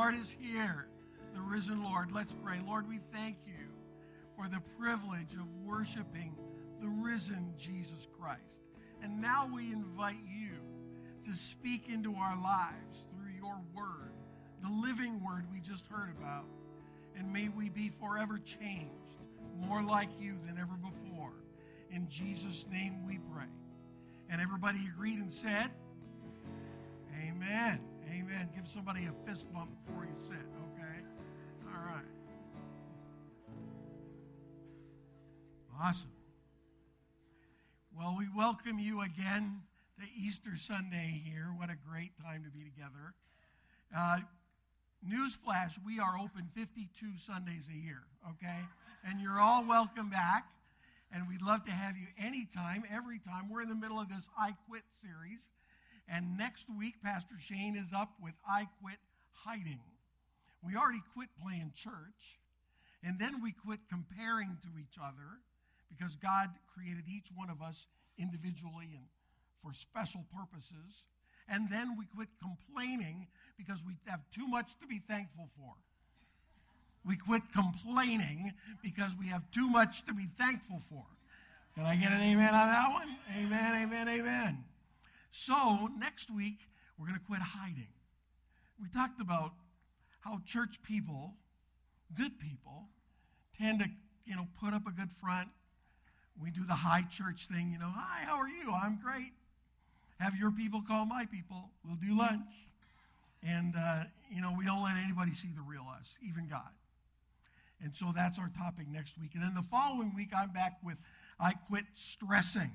Lord is here, the risen Lord. Let's pray. Lord, we thank you for the privilege of worshiping the risen Jesus Christ. And now we invite you to speak into our lives through your word, the living word we just heard about. And may we be forever changed, more like you than ever before. In Jesus' name we pray. And everybody agreed and said, Amen. Amen. Give somebody a fist bump before you sit, okay? All right. Awesome. Well, we welcome you again to Easter Sunday here. What a great time to be together. Uh, newsflash, we are open 52 Sundays a year, okay? And you're all welcome back. And we'd love to have you anytime, every time. We're in the middle of this I Quit series. And next week, Pastor Shane is up with I Quit Hiding. We already quit playing church, and then we quit comparing to each other because God created each one of us individually and for special purposes. And then we quit complaining because we have too much to be thankful for. We quit complaining because we have too much to be thankful for. Can I get an amen on that one? Amen, amen, amen. So, next week, we're going to quit hiding. We talked about how church people, good people, tend to, you know, put up a good front. We do the high church thing, you know, hi, how are you? I'm great. Have your people call my people. We'll do lunch. And, uh, you know, we don't let anybody see the real us, even God. And so that's our topic next week. And then the following week, I'm back with I Quit Stressing.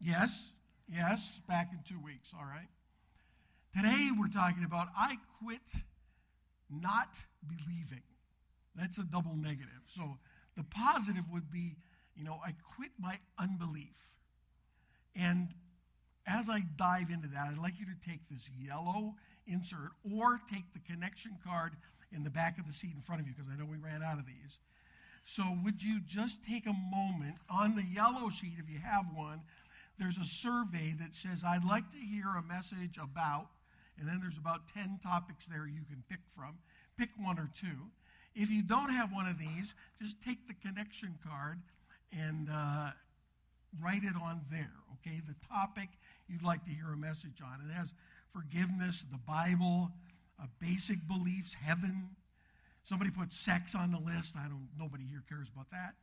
Yes, yes, back in two weeks, all right? Today, we're talking about I quit not believing. That's a double negative. So the positive would be, you know, I quit my unbelief. And as I dive into that, I'd like you to take this yellow insert or take the connection card in the back of the seat in front of you because I know we ran out of these. So, would you just take a moment on the yellow sheet, if you have one, there's a survey that says, I'd like to hear a message about, and then there's about 10 topics there you can pick from. Pick one or two. If you don't have one of these, just take the connection card and uh, write it on there, okay? The topic you'd like to hear a message on. It has forgiveness, the Bible, uh, basic beliefs, heaven. Somebody put sex on the list. I don't. Nobody here cares about that.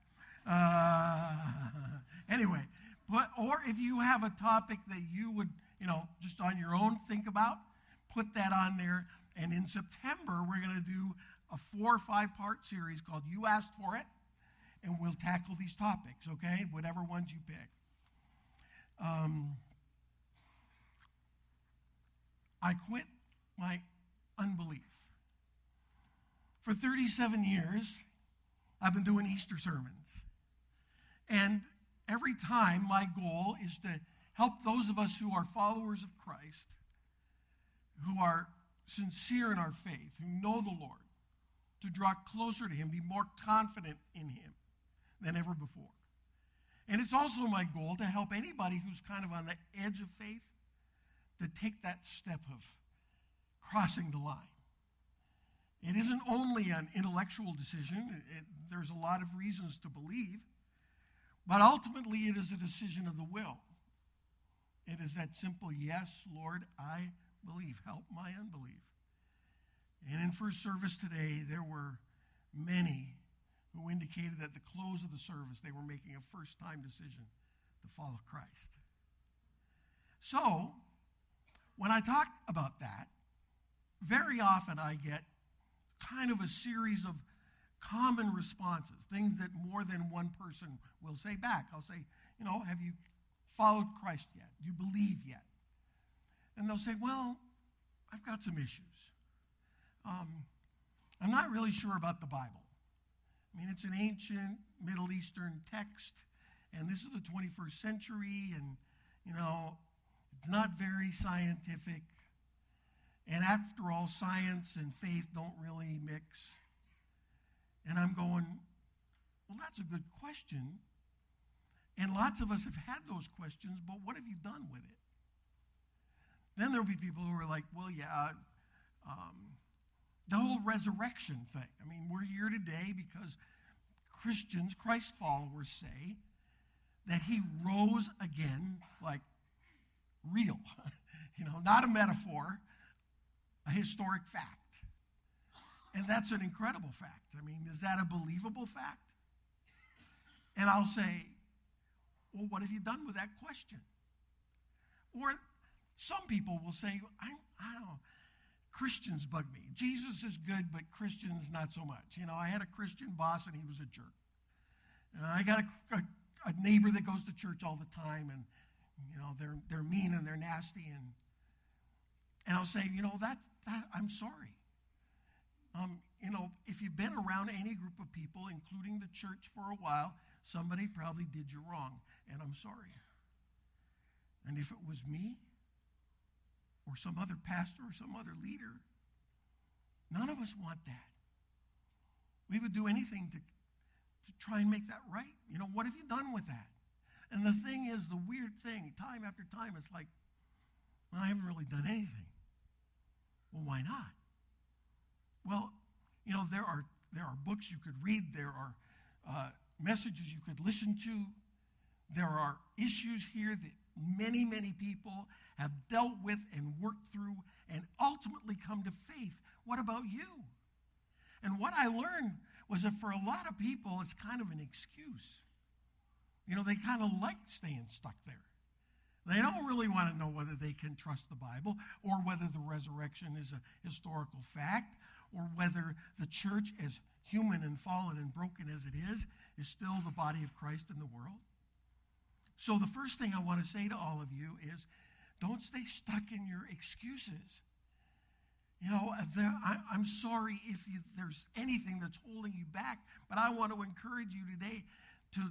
Uh, anyway, or if you have a topic that you would, you know, just on your own think about, put that on there. And in September, we're going to do a four or five part series called "You Asked for It," and we'll tackle these topics. Okay, whatever ones you pick. Um, I quit my unbelief. For 37 years, I've been doing Easter sermons. And every time, my goal is to help those of us who are followers of Christ, who are sincere in our faith, who know the Lord, to draw closer to Him, be more confident in Him than ever before. And it's also my goal to help anybody who's kind of on the edge of faith to take that step of crossing the line. It isn't only an intellectual decision, it, there's a lot of reasons to believe, but ultimately it is a decision of the will. It is that simple yes, Lord, I believe. Help my unbelief. And in first service today, there were many who indicated at the close of the service they were making a first time decision to follow Christ. So, when I talk about that, very often I get kind of a series of common responses, things that more than one person will say back. I'll say, you know, have you followed Christ yet? Do you believe yet? And they'll say, well, I've got some issues. Um, I'm not really sure about the Bible. I mean, it's an ancient Middle Eastern text, and this is the 21st century, and, you know, it's not very scientific. And after all, science and faith don't really mix. And I'm going, well, that's a good question. And lots of us have had those questions, but what have you done with it? Then there'll be people who are like, well, yeah, um, the whole resurrection thing. I mean, we're here today because Christians, Christ followers, say that he rose again, like real, you know, not a metaphor, a historic fact. And that's an incredible fact. I mean, is that a believable fact? And I'll say, well, what have you done with that question? Or some people will say, I, I don't know, Christians bug me. Jesus is good, but Christians not so much. You know, I had a Christian boss and he was a jerk. And I got a, a, a neighbor that goes to church all the time and, you know, they're, they're mean and they're nasty. And, and I'll say, you know, that, that I'm sorry. Um, you know, if you've been around any group of people, including the church for a while, somebody probably did you wrong, and I'm sorry. And if it was me, or some other pastor, or some other leader, none of us want that. We would do anything to, to try and make that right. You know, what have you done with that? And the thing is, the weird thing, time after time, it's like, well, I haven't really done anything. Well, why not? Well, you know, there are, there are books you could read, there are uh, messages you could listen to, there are issues here that many, many people have dealt with and worked through and ultimately come to faith. What about you? And what I learned was that for a lot of people, it's kind of an excuse. You know, they kind of like staying stuck there. They don't really want to know whether they can trust the Bible or whether the resurrection is a historical fact or whether the church, as human and fallen and broken as it is, is still the body of Christ in the world. So, the first thing I want to say to all of you is don't stay stuck in your excuses. You know, there, I, am sorry if you, there's anything that's holding you back, but I want to encourage you today to,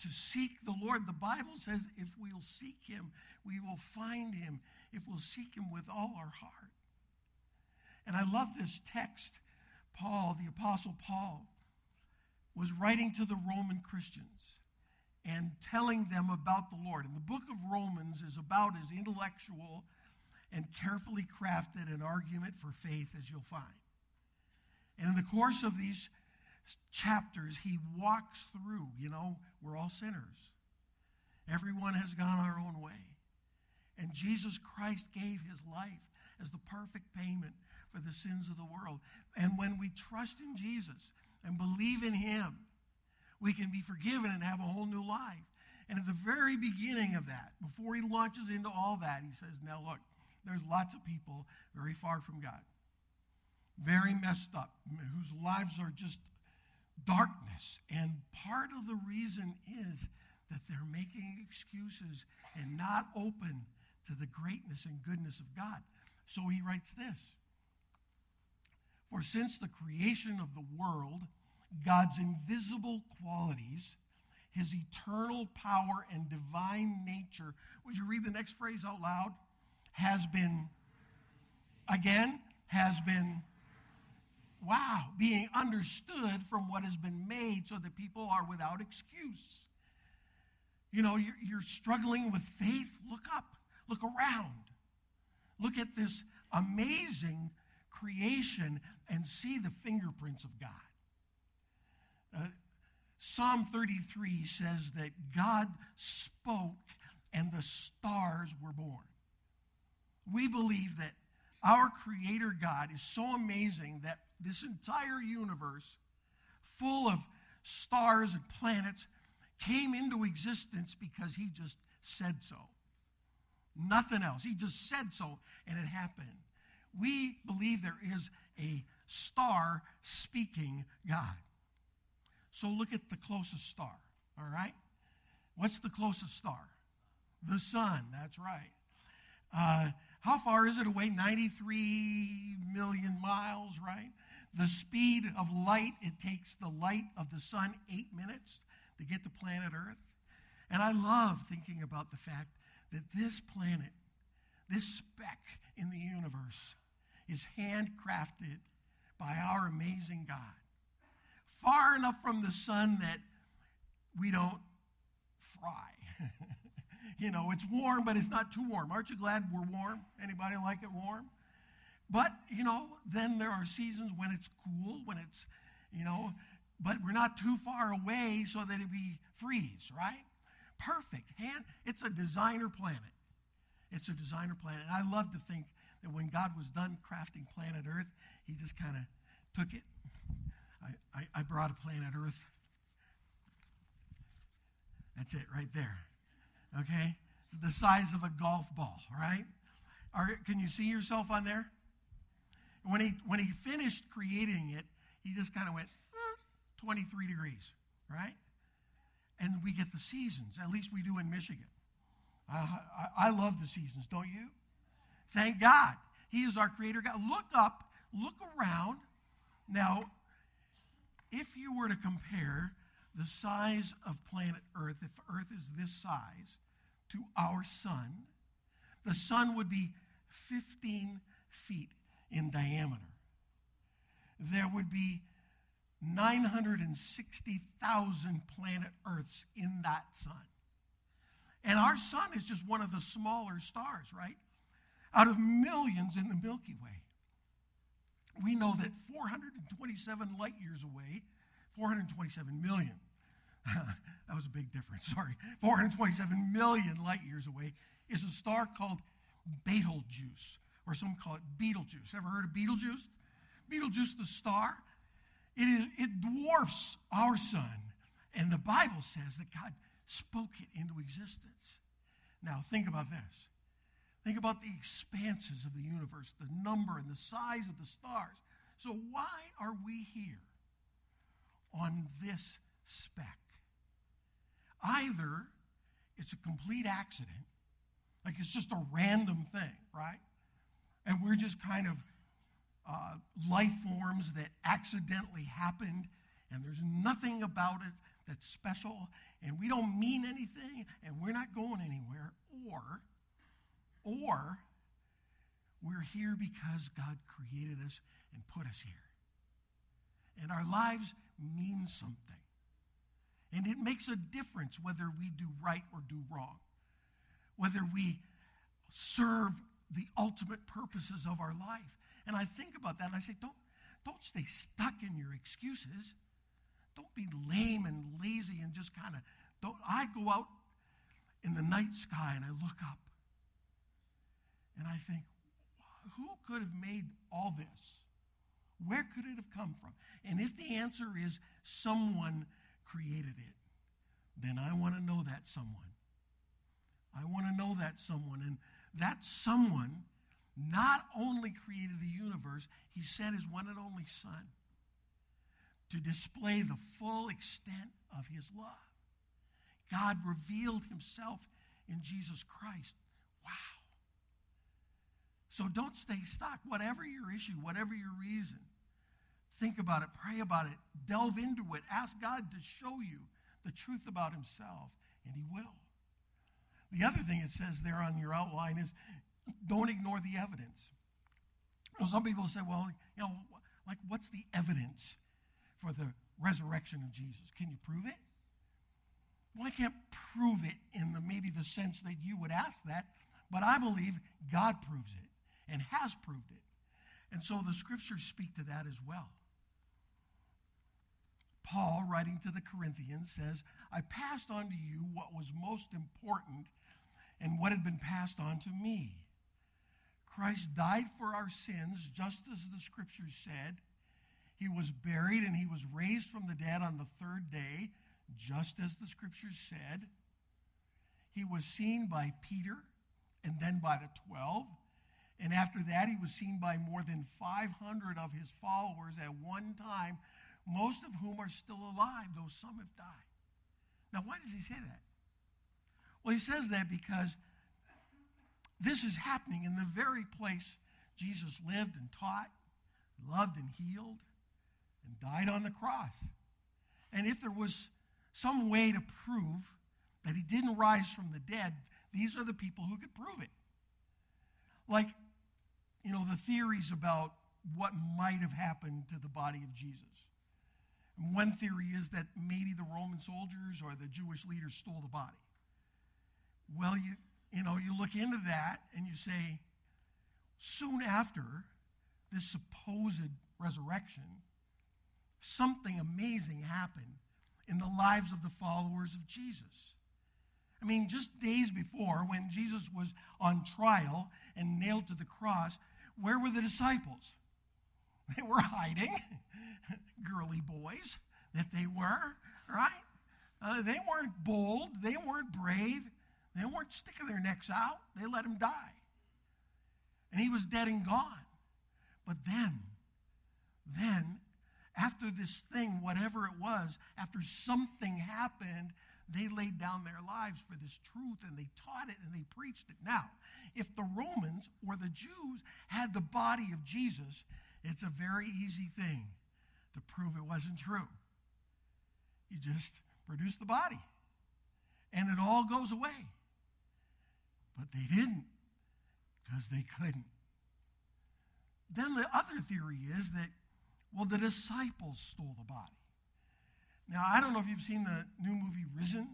to seek the Lord. The Bible says if we'll seek him, we will find him, if we'll seek him with all our heart. And I love this text. Paul, the Apostle Paul, was writing to the Roman Christians and telling them about the Lord. And the book of Romans is about as intellectual and carefully crafted an argument for faith as you'll find. And in the course of these chapters, he walks through, you know, we're all sinners. Everyone has gone our own way. And Jesus Christ gave his life as the perfect payment for the sins of the world. And when we trust in Jesus and believe in Him, we can be forgiven and have a whole new life. And at the very beginning of that, before he launches into all that, he says, Now look, there's lots of people very far from God, very messed up, whose lives are just darkness. And part of the reason is that they're making excuses and not open to the greatness and goodness of God. So he writes this for since the creation of the world, God's invisible qualities, his eternal power and divine nature, would you read the next phrase out loud? Has been, again, has been, wow, being understood from what has been made so that people are without excuse. You know, you're, you're struggling with faith, look up, look around. Look at this amazing creation and see the fingerprints of God. Uh, Psalm 33 says that God spoke and the stars were born. We believe that our Creator God is so amazing that this entire universe, full of stars and planets, came into existence because He just said so. Nothing else. He just said so, and it happened we believe there is a star speaking God. So look at the closest star, all right? What's the closest star? The sun, that's right. Uh, how far is it away? 93 million miles, right? The speed of light, it takes the light of the sun eight minutes to get to planet Earth. And I love thinking about the fact that this planet, this speck in the universe, is handcrafted by our amazing God. Far enough from the sun that we don't fry. you know, it's warm, but it's not too warm. Aren't you glad we're warm? Anybody like it warm? But, you know, then there are seasons when it's cool, when it's, you know, but we're not too far away so that it be freeze, right? Perfect. Hand, it's a designer planet. It's a designer planet. And I love to think that when God was done crafting planet Earth, he just kind of took it. I, I, I brought a planet Earth. That's it right there. Okay? It's the size of a golf ball, right? Are, can you see yourself on there? When he, when he finished creating it, he just kind of went, mm, 23 degrees, right? And we get the seasons. At least we do in Michigan. I, I, I love the seasons, don't you? Thank God. He is our creator God. Look up, look around. Now, if you were to compare the size of planet Earth, if Earth is this size, to our sun, the sun would be 15 feet in diameter. There would be 960,000 planet Earths in that sun. And our sun is just one of the smaller stars, right? Out of millions in the Milky Way. We know that 427 light years away, 427 million, that was a big difference, sorry. 427 million light years away is a star called Betelgeuse, or some call it Betelgeuse. Ever heard of Betelgeuse? Betelgeuse, the star, it, is, it dwarfs our sun. And the Bible says that God spoke it into existence. Now, think about this. Think about the expanses of the universe, the number and the size of the stars. So, why are we here on this speck? Either it's a complete accident, like it's just a random thing, right? And we're just kind of uh, life forms that accidentally happened, and there's nothing about it that's special, and we don't mean anything, and we're not going anywhere. Or, we're here because God created us and put us here. And our lives mean something. And it makes a difference whether we do right or do wrong, whether we serve the ultimate purposes of our life. And I think about that and I say, don't, don't stay stuck in your excuses. Don't be lame and lazy and just kind of don't. I go out in the night sky and I look up and I think, who could have made all this? Where could it have come from? And if the answer is someone created it, then I want to know that someone. I want to know that someone. And that someone not only created the universe, he sent his one and only Son to display the full extent of his love. God revealed himself in Jesus Christ. Wow. So don't stay stuck. Whatever your issue, whatever your reason, think about it, pray about it, delve into it, ask God to show you the truth about himself, and he will. The other thing it says there on your outline is don't ignore the evidence. Know, some people say, well, you know, like what's the evidence for the resurrection of Jesus? Can you prove it? Well, I can't prove it in the maybe the sense that you would ask that, but I believe God proves it and has proved it. And so the scriptures speak to that as well. Paul, writing to the Corinthians, says, I passed on to you what was most important and what had been passed on to me. Christ died for our sins, just as the scriptures said. He was buried and he was raised from the dead on the third day, just as the scriptures said. He was seen by Peter and then by the 12. And after that, he was seen by more than 500 of his followers at one time, most of whom are still alive, though some have died. Now, why does he say that? Well, he says that because this is happening in the very place Jesus lived and taught, loved and healed, and died on the cross. And if there was some way to prove that he didn't rise from the dead, these are the people who could prove it. Like, you know, the theories about what might have happened to the body of Jesus. And one theory is that maybe the Roman soldiers or the Jewish leaders stole the body. Well, you, you know, you look into that and you say, soon after, this supposed resurrection, something amazing happened in the lives of the followers of Jesus. I mean, just days before, when Jesus was on trial and nailed to the cross, where were the disciples? They were hiding, girly boys that they were, right? Uh, they weren't bold. They weren't brave. They weren't sticking their necks out. They let him die. And he was dead and gone. But then, then, after this thing, whatever it was, after something happened, they laid down their lives for this truth and they taught it and they preached it. Now, if the Romans or the Jews had the body of Jesus, it's a very easy thing to prove it wasn't true. You just produce the body, and it all goes away. But they didn't because they couldn't. Then the other theory is that, well, the disciples stole the body. Now, I don't know if you've seen the new movie Risen.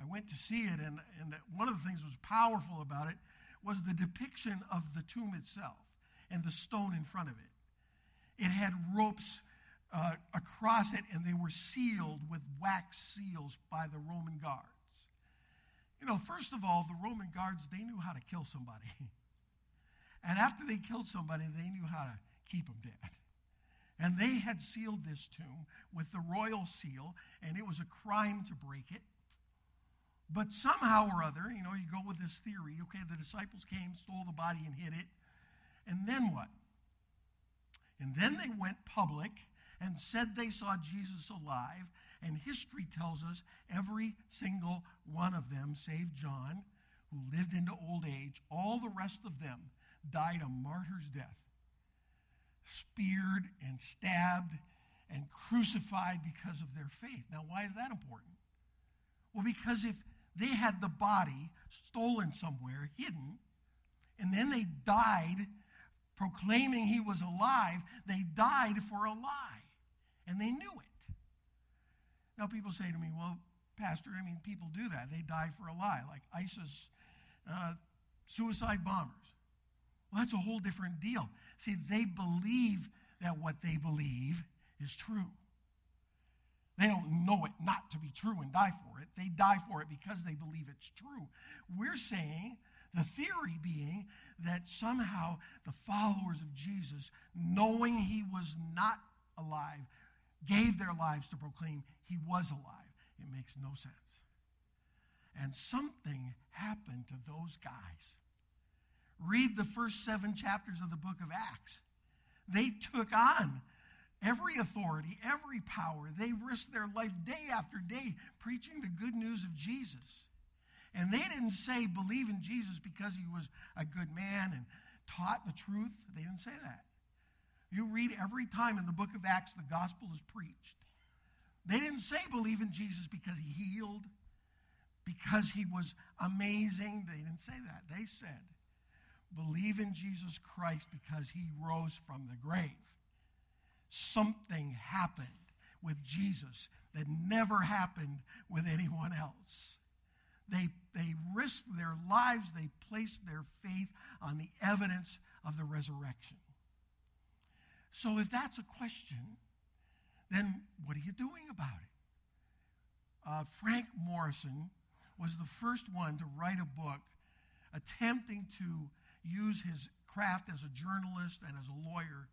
I went to see it, and, and one of the things that was powerful about it was the depiction of the tomb itself and the stone in front of it. It had ropes uh, across it, and they were sealed with wax seals by the Roman guards. You know, first of all, the Roman guards, they knew how to kill somebody. and after they killed somebody, they knew how to keep them dead. And they had sealed this tomb with the royal seal, and it was a crime to break it. But somehow or other, you know, you go with this theory okay, the disciples came, stole the body, and hid it. And then what? And then they went public and said they saw Jesus alive. And history tells us every single one of them, save John, who lived into old age, all the rest of them died a martyr's death speared and stabbed and crucified because of their faith. Now, why is that important? Well, because if they had the body stolen somewhere, hidden, and then they died proclaiming he was alive, they died for a lie. And they knew it. Now, people say to me, well, Pastor, I mean, people do that. They die for a lie, like ISIS uh, suicide bombers. Well, that's a whole different deal. See, they believe that what they believe is true. They don't know it not to be true and die for it. They die for it because they believe it's true. We're saying, the theory being, that somehow the followers of Jesus, knowing he was not alive, gave their lives to proclaim he was alive. It makes no sense. And something happened to those guys. Read the first seven chapters of the book of Acts. They took on every authority, every power. They risked their life day after day preaching the good news of Jesus. And they didn't say believe in Jesus because he was a good man and taught the truth. They didn't say that. You read every time in the book of Acts the gospel is preached. They didn't say believe in Jesus because he healed, because he was amazing. They didn't say that. They said believe in Jesus Christ because he rose from the grave. Something happened with Jesus that never happened with anyone else. They, they risked their lives, they placed their faith on the evidence of the resurrection. So, if that's a question, then what are you doing about it? Uh, Frank Morison was the first one to write a book attempting to use his craft as a journalist and as a lawyer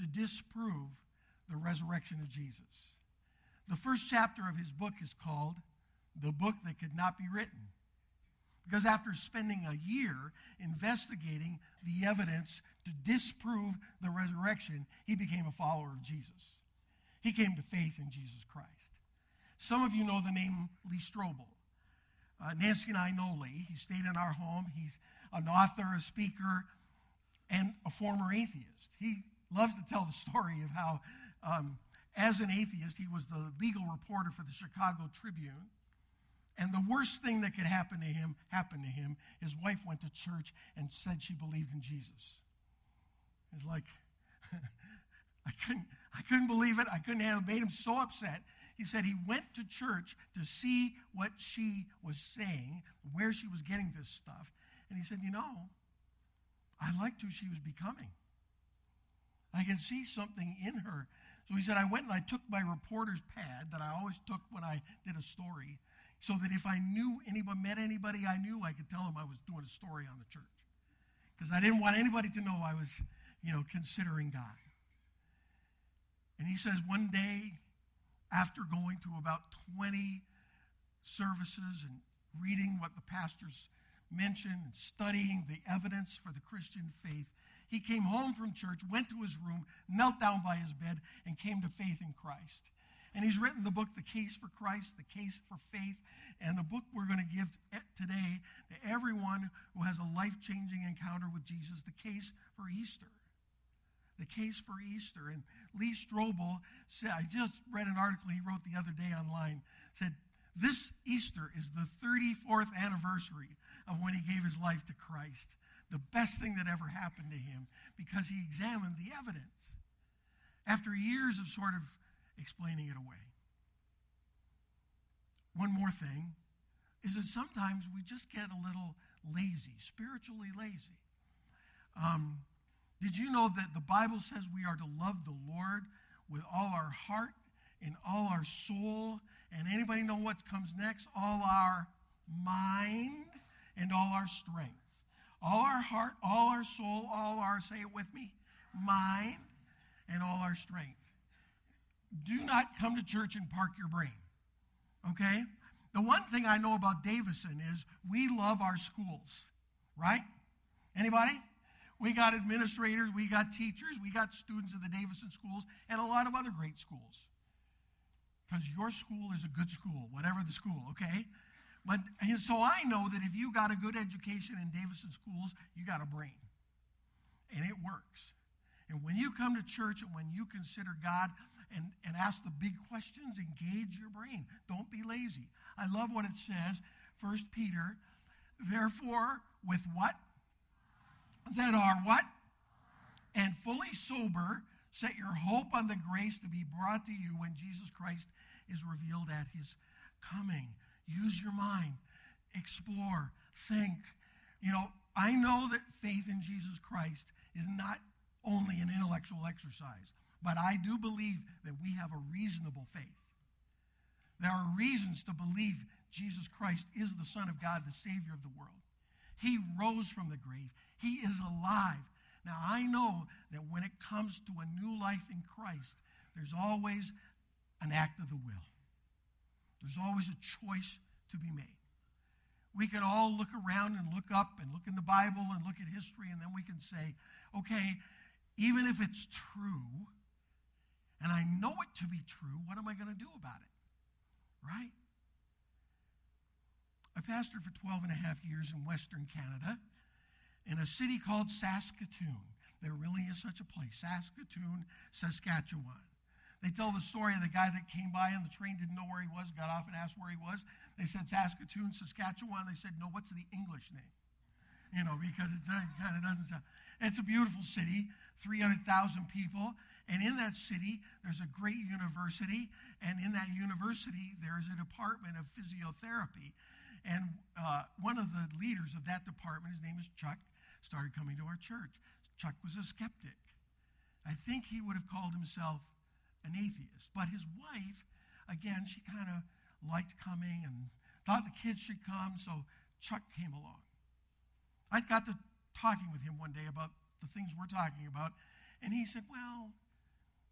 to disprove the resurrection of Jesus. The first chapter of his book is called The Book That Could Not Be Written. Because after spending a year investigating the evidence to disprove the resurrection, he became a follower of Jesus. He came to faith in Jesus Christ. Some of you know the name Lee Strobel. Uh, Nancy and I know Lee. He stayed in our home. He's an author, a speaker, and a former atheist. He loves to tell the story of how, um, as an atheist, he was the legal reporter for the Chicago Tribune. And the worst thing that could happen to him happened to him. His wife went to church and said she believed in Jesus. It's like, I couldn't, I couldn't believe it. I couldn't handle it. Made him so upset. He said he went to church to see what she was saying, where she was getting this stuff. And he said, You know, I liked who she was becoming. I can see something in her. So he said, I went and I took my reporter's pad that I always took when I did a story, so that if I knew anybody, met anybody I knew, I could tell them I was doing a story on the church. Because I didn't want anybody to know I was, you know, considering God. And he says, one day, after going to about 20 services and reading what the pastors mentioned and studying the evidence for the Christian faith, he came home from church, went to his room, knelt down by his bed, and came to faith in Christ. And he's written the book, The Case for Christ, The Case for Faith, and the book we're going to give today to everyone who has a life changing encounter with Jesus, The Case for Easter. The Case for Easter. And Lee Strobel said, I just read an article he wrote the other day online, said, This Easter is the 34th anniversary of when he gave his life to Christ the best thing that ever happened to him because he examined the evidence after years of sort of explaining it away. One more thing is that sometimes we just get a little lazy, spiritually lazy. Um, did you know that the Bible says we are to love the Lord with all our heart and all our soul? And anybody know what comes next? All our mind and all our strength all our heart, all our soul, all our, say it with me, mind, and all our strength. Do not come to church and park your brain. Okay? The one thing I know about Davison is we love our schools, right? Anybody? We got administrators, we got teachers, we got students of the Davison schools, and a lot of other great schools. Because your school is a good school, whatever the school, okay? But and so I know that if you got a good education in Davison schools, you got a brain. And it works. And when you come to church and when you consider God and, and ask the big questions, engage your brain. Don't be lazy. I love what it says, First Peter, therefore, with what? That are what? And fully sober, set your hope on the grace to be brought to you when Jesus Christ is revealed at his coming. Use your mind, explore, think. You know, I know that faith in Jesus Christ is not only an intellectual exercise, but I do believe that we have a reasonable faith. There are reasons to believe Jesus Christ is the Son of God, the Savior of the world. He rose from the grave, He is alive. Now, I know that when it comes to a new life in Christ, there's always an act of the will. There's always a choice to be made. We can all look around and look up and look in the Bible and look at history, and then we can say, okay, even if it's true, and I know it to be true, what am I going to do about it? Right? I pastored for 12 and a half years in Western Canada in a city called Saskatoon. There really is such a place, Saskatoon, Saskatchewan. They tell the story of the guy that came by on the train, didn't know where he was, got off and asked where he was. They said Saskatoon, Saskatchewan. They said, no, what's the English name? You know, because it kind of doesn't sound. It's a beautiful city, 300,000 people. And in that city, there's a great university. And in that university, there is a department of physiotherapy. And uh, one of the leaders of that department, his name is Chuck, started coming to our church. Chuck was a skeptic. I think he would have called himself an atheist. But his wife, again, she kind of liked coming and thought the kids should come, so Chuck came along. I got to talking with him one day about the things we're talking about, and he said, Well,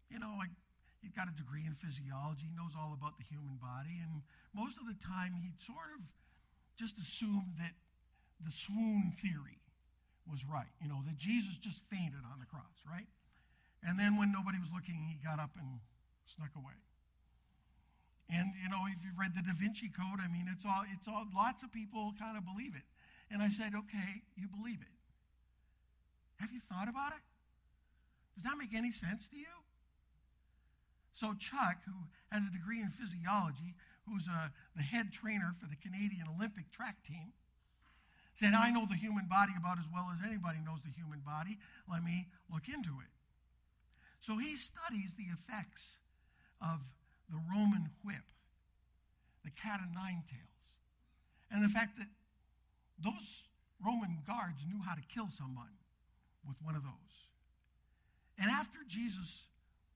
you know, I, he's got a degree in physiology, he knows all about the human body, and most of the time he'd sort of just assumed that the swoon theory was right, you know, that Jesus just fainted on the cross, right? And then when nobody was looking, he got up and snuck away. And you know, if you've read the Da Vinci Code, I mean, it's all it's all lots of people kind of believe it. And I said, okay, you believe it. Have you thought about it? Does that make any sense to you? So Chuck, who has a degree in physiology, who's a, uh, the head trainer for the Canadian Olympic track team, said, I know the human body about as well as anybody knows the human body. Let me look into it. So he studies the effects of the Roman whip, the cat of nine tails, and the fact that those Roman guards knew how to kill someone with one of those. And after Jesus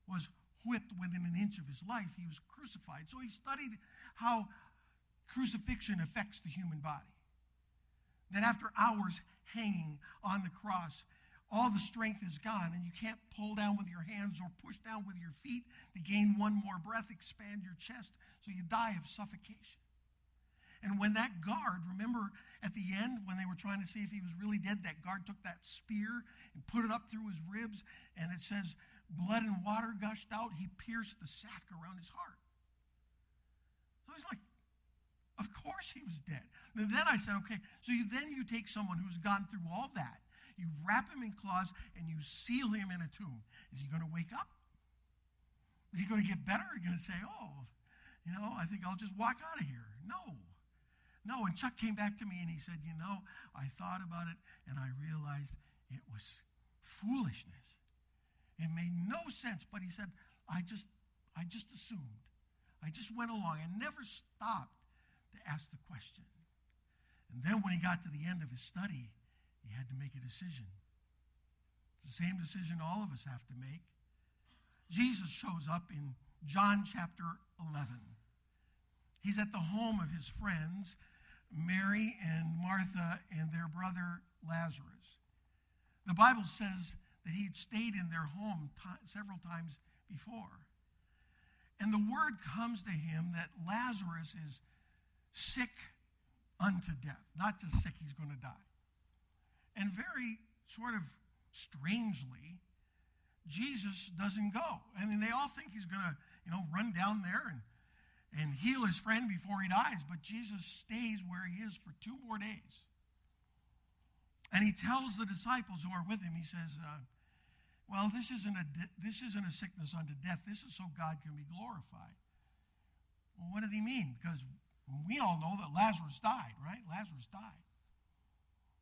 was whipped within an inch of his life, he was crucified. So he studied how crucifixion affects the human body. Then, after hours hanging on the cross, all the strength is gone, and you can't pull down with your hands or push down with your feet to gain one more breath, expand your chest, so you die of suffocation. And when that guard, remember at the end when they were trying to see if he was really dead, that guard took that spear and put it up through his ribs, and it says blood and water gushed out. He pierced the sack around his heart. So he's like, of course he was dead. And then I said, okay, so you, then you take someone who's gone through all that, you wrap him in cloths, and you seal him in a tomb. Is he going to wake up? Is he going to get better? You going to say, oh, you know, I think I'll just walk out of here? No. No, and Chuck came back to me and he said, you know, I thought about it and I realized it was foolishness. It made no sense, but he said, I just I just assumed. I just went along and never stopped to ask the question. And then when he got to the end of his study, he had to make a decision. It's the same decision all of us have to make. Jesus shows up in John chapter 11. He's at the home of his friends, Mary and Martha and their brother Lazarus. The Bible says that he had stayed in their home t- several times before. And the word comes to him that Lazarus is sick unto death. Not just sick, he's going to die. And very sort of strangely, Jesus doesn't go. I mean, they all think he's going to, you know, run down there and, and heal his friend before he dies, but Jesus stays where he is for two more days. And he tells the disciples who are with him, he says, uh, well, this isn't, a de- this isn't a sickness unto death. This is so God can be glorified. Well, what did he mean? Because we all know that Lazarus died, right? Lazarus died.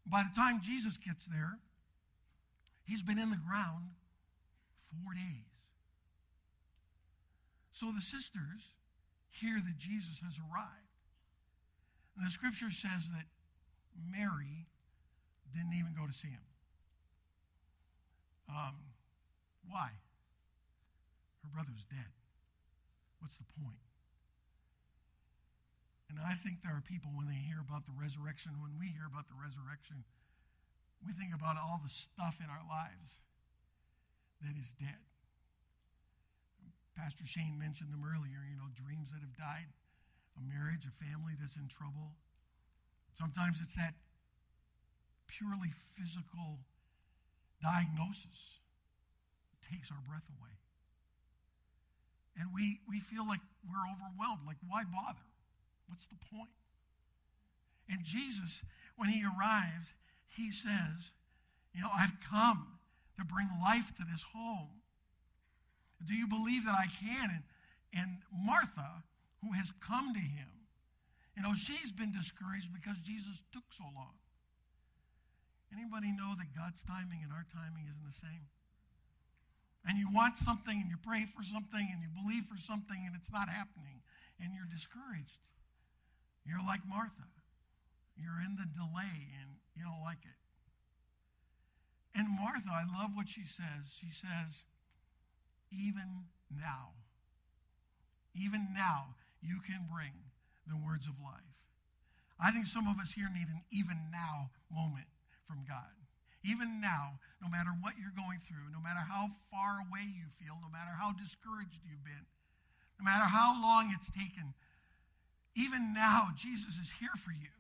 By the time Jesus gets there, he's been in the ground four days. So the sisters hear that Jesus has arrived. And the scripture says that Mary didn't even go to see him. Um, why? Her brother's dead. What's the point? And I think there are people when they hear about the resurrection, when we hear about the resurrection, we think about all the stuff in our lives that is dead. Pastor Shane mentioned them earlier, you know, dreams that have died, a marriage, a family that's in trouble. Sometimes it's that purely physical diagnosis takes our breath away. And we, we feel like we're overwhelmed. Like, why bother? What's the point? And Jesus, when he arrives, he says, You know, I've come to bring life to this home. Do you believe that I can? And, and Martha, who has come to him, you know, she's been discouraged because Jesus took so long. Anybody know that God's timing and our timing isn't the same? And you want something and you pray for something and you believe for something and it's not happening and you're discouraged. You're like Martha. You're in the delay and you don't like it. And Martha, I love what she says. She says, even now, even now, you can bring the words of life. I think some of us here need an even now moment from God. Even now, no matter what you're going through, no matter how far away you feel, no matter how discouraged you've been, no matter how long it's taken even now, Jesus is here for you.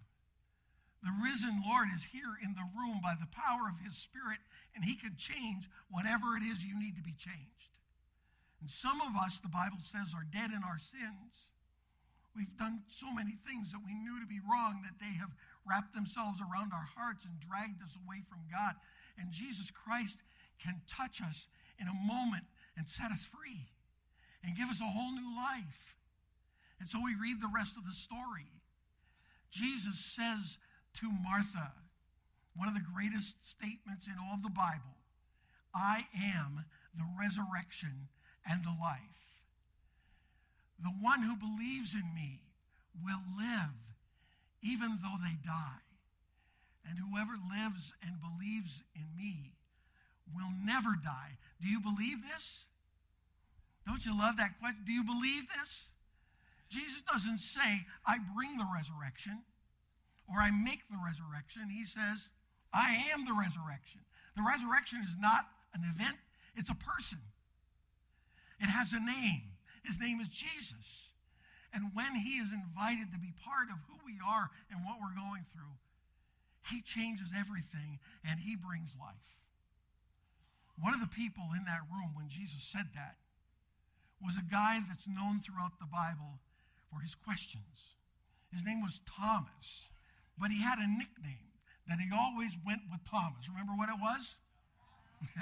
The risen Lord is here in the room by the power of his Spirit, and he can change whatever it is you need to be changed. And some of us, the Bible says, are dead in our sins. We've done so many things that we knew to be wrong that they have wrapped themselves around our hearts and dragged us away from God. And Jesus Christ can touch us in a moment and set us free and give us a whole new life. And so we read the rest of the story. Jesus says to Martha, one of the greatest statements in all of the Bible I am the resurrection and the life. The one who believes in me will live even though they die. And whoever lives and believes in me will never die. Do you believe this? Don't you love that question? Do you believe this? Jesus doesn't say, I bring the resurrection or I make the resurrection. He says, I am the resurrection. The resurrection is not an event, it's a person. It has a name. His name is Jesus. And when he is invited to be part of who we are and what we're going through, he changes everything and he brings life. One of the people in that room when Jesus said that was a guy that's known throughout the Bible for his questions. His name was Thomas, but he had a nickname that he always went with Thomas. Remember what it was?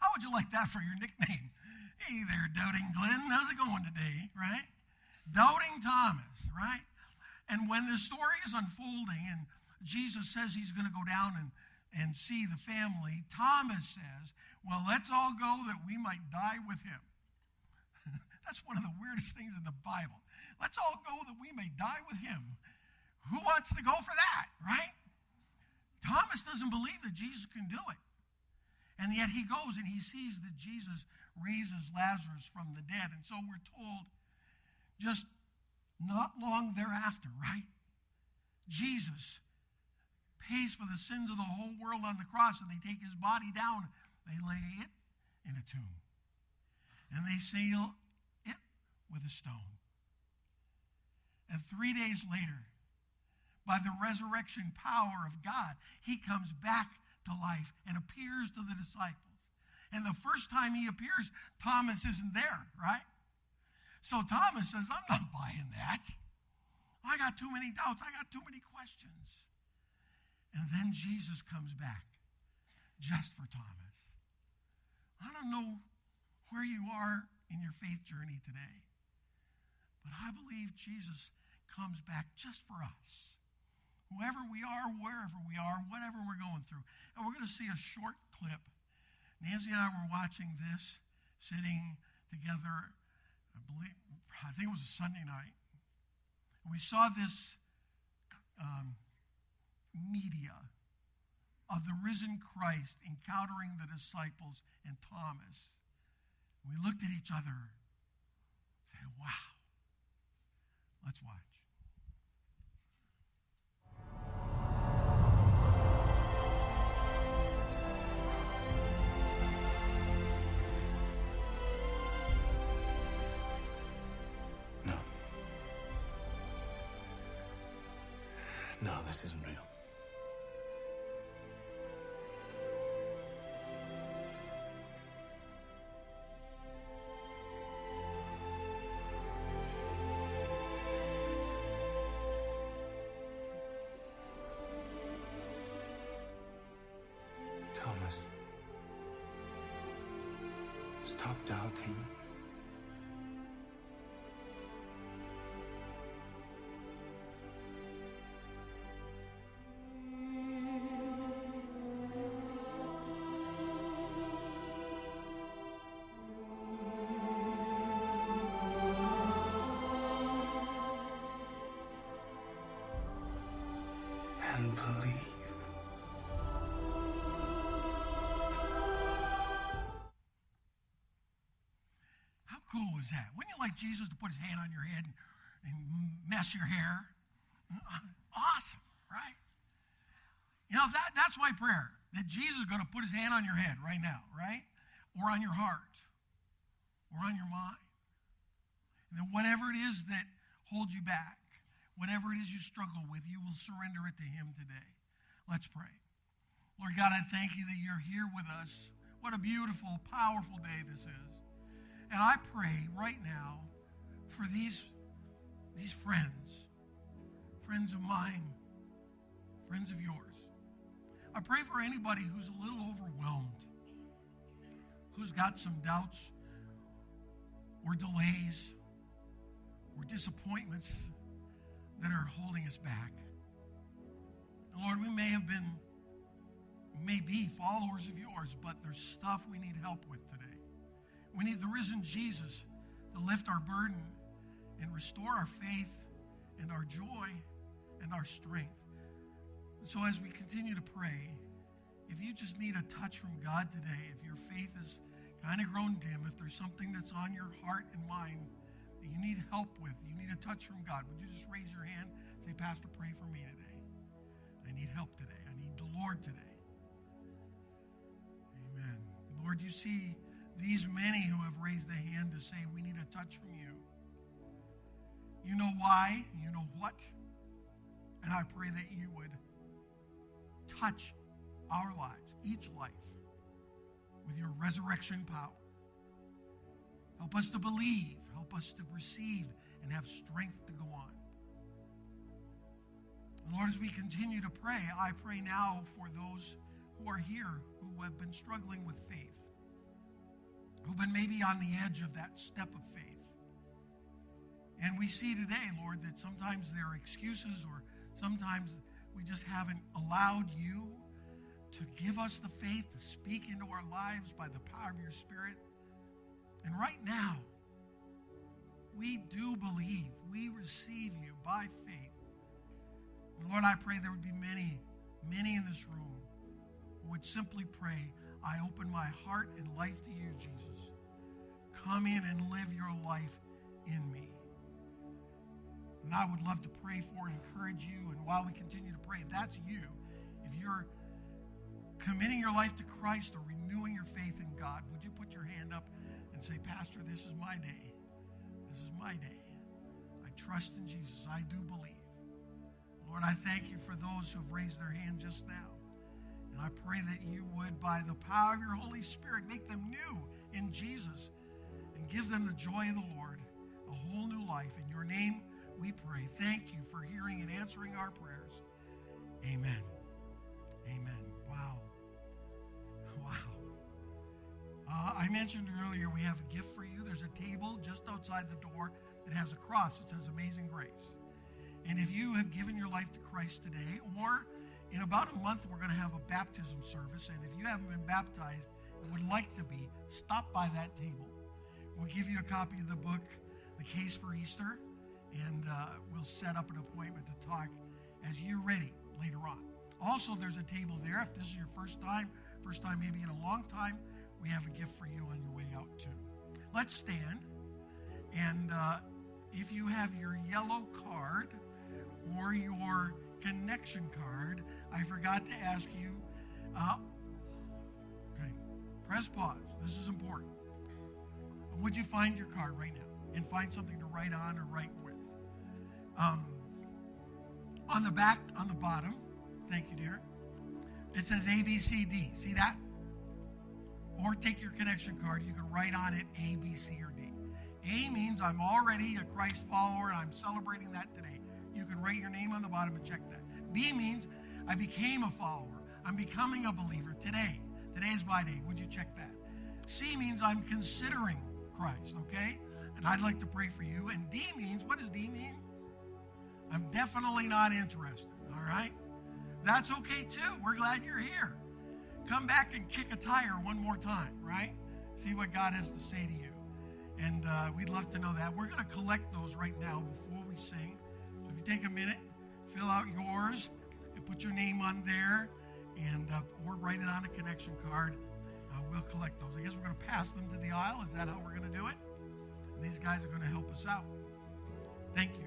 How would you like that for your nickname? Hey there, Doubting Glenn. How's it going today, right? Doubting Thomas, right? And when the story is unfolding and Jesus says he's going to go down and, and see the family, Thomas says, Well, let's all go that we might die with him. That's one of the weirdest things in the Bible. Let's all go that we may die with him. Who wants to go for that, right? Thomas doesn't believe that Jesus can do it. And yet he goes and he sees that Jesus raises Lazarus from the dead. And so we're told just not long thereafter, right? Jesus pays for the sins of the whole world on the cross, and they take his body down. They lay it in a tomb. And they seal it with a stone. And three days later, by the resurrection power of God, he comes back to life and appears to the disciples. And the first time he appears, Thomas isn't there, right? So Thomas says, I'm not buying that. I got too many doubts. I got too many questions. And then Jesus comes back just for Thomas. I don't know where you are in your faith journey today, but I believe Jesus comes back just for us. Whoever we are, wherever we are, whatever we're going through. And we're going to see a short clip. Nancy and I were watching this, sitting together, I believe, I think it was a Sunday night. We saw this um, media of the risen Christ encountering the disciples and Thomas. We looked at each other said, wow. Let's watch. No, this isn't real. Was that? Wouldn't you like Jesus to put his hand on your head and, and mess your hair? Mm-hmm. Awesome, right? You know, that, that's my prayer that Jesus is going to put his hand on your head right now, right? Or on your heart, or on your mind. And then whatever it is that holds you back, whatever it is you struggle with, you will surrender it to him today. Let's pray. Lord God, I thank you that you're here with us. What a beautiful, powerful day this is. And I pray right now for these, these friends, friends of mine, friends of yours. I pray for anybody who's a little overwhelmed, who's got some doubts or delays or disappointments that are holding us back. And Lord, we may have been, may be followers of yours, but there's stuff we need help with. We need the risen Jesus to lift our burden and restore our faith and our joy and our strength. So as we continue to pray, if you just need a touch from God today, if your faith is kind of grown dim, if there's something that's on your heart and mind that you need help with, you need a touch from God, would you just raise your hand? And say, Pastor, pray for me today. I need help today. I need the Lord today. Amen. Lord, you see these many raised a hand to say, We need a touch from you. You know why, you know what. And I pray that you would touch our lives, each life, with your resurrection power. Help us to believe, help us to receive, and have strength to go on. And Lord, as we continue to pray, I pray now for those who are here who have been struggling with faith, who've been maybe on the edge of that step of faith. And we see today, Lord, that sometimes there are excuses or sometimes we just haven't allowed you to give us the faith to speak into our lives by the power of your Spirit. And right now, we do believe. We receive you by faith. And Lord, I pray there would be many, many in this room who would simply pray, I open my heart and life to you, Jesus. Come in and live your life in me. And I would love to pray for and encourage you. And while we continue to pray, if that's you, if you're committing your life to Christ or renewing your faith in God, would you put your hand up and say, Pastor, this is my day. This is my day. I trust in Jesus. I do believe. Lord, I thank you for those who have raised their hand just now. And I pray that you would, by the power of your Holy Spirit, make them new in Jesus and give them the joy of the Lord, a whole new life. In your name, we pray. Thank you for hearing and answering our prayers. Amen. Amen. Wow. Wow. Uh, I mentioned earlier we have a gift for you. There's a table just outside the door that has a cross. It says Amazing Grace. And if you have given your life to Christ today, or in about a month, we're going to have a baptism service. And if you haven't been baptized and would like to be, stop by that table. We'll give you a copy of the book, The Case for Easter and uh, we'll set up an appointment to talk as you're ready later on. Also, there's a table there. If this is your first time, first time maybe in a long time, we have a gift for you on your way out too. Let's stand. And uh, if you have your yellow card or your connection card, I forgot to ask you. Uh, okay, press pause. This is important. Would you find your card right now and find something to write on or write with? Um, on the back, on the bottom, thank you, dear, it says A, B, C, D. See that? Or take your connection card. You can write on it A, B, C, or D. A means I'm already a Christ follower and I'm celebrating that today. You can write your name on the bottom and check that. B means I became a follower. I'm becoming a believer today. Today is my day. Would you check that? C means I'm considering Christ, okay? And I'd like to pray for you. And D means, what does D mean? I'm definitely not interested, all right? That's okay too. We're glad you're here. Come back and kick a tire one more time, right? See what God has to say to you. And uh, we'd love to know that. We're going to collect those right now before we sing. So if you take a minute, fill out yours and put your name on there and uh, or write it on a connection card. Uh, we'll collect those. I guess we're going to pass them to the aisle. Is that how we're going to do it? And these guys are going to help us out. Thank you.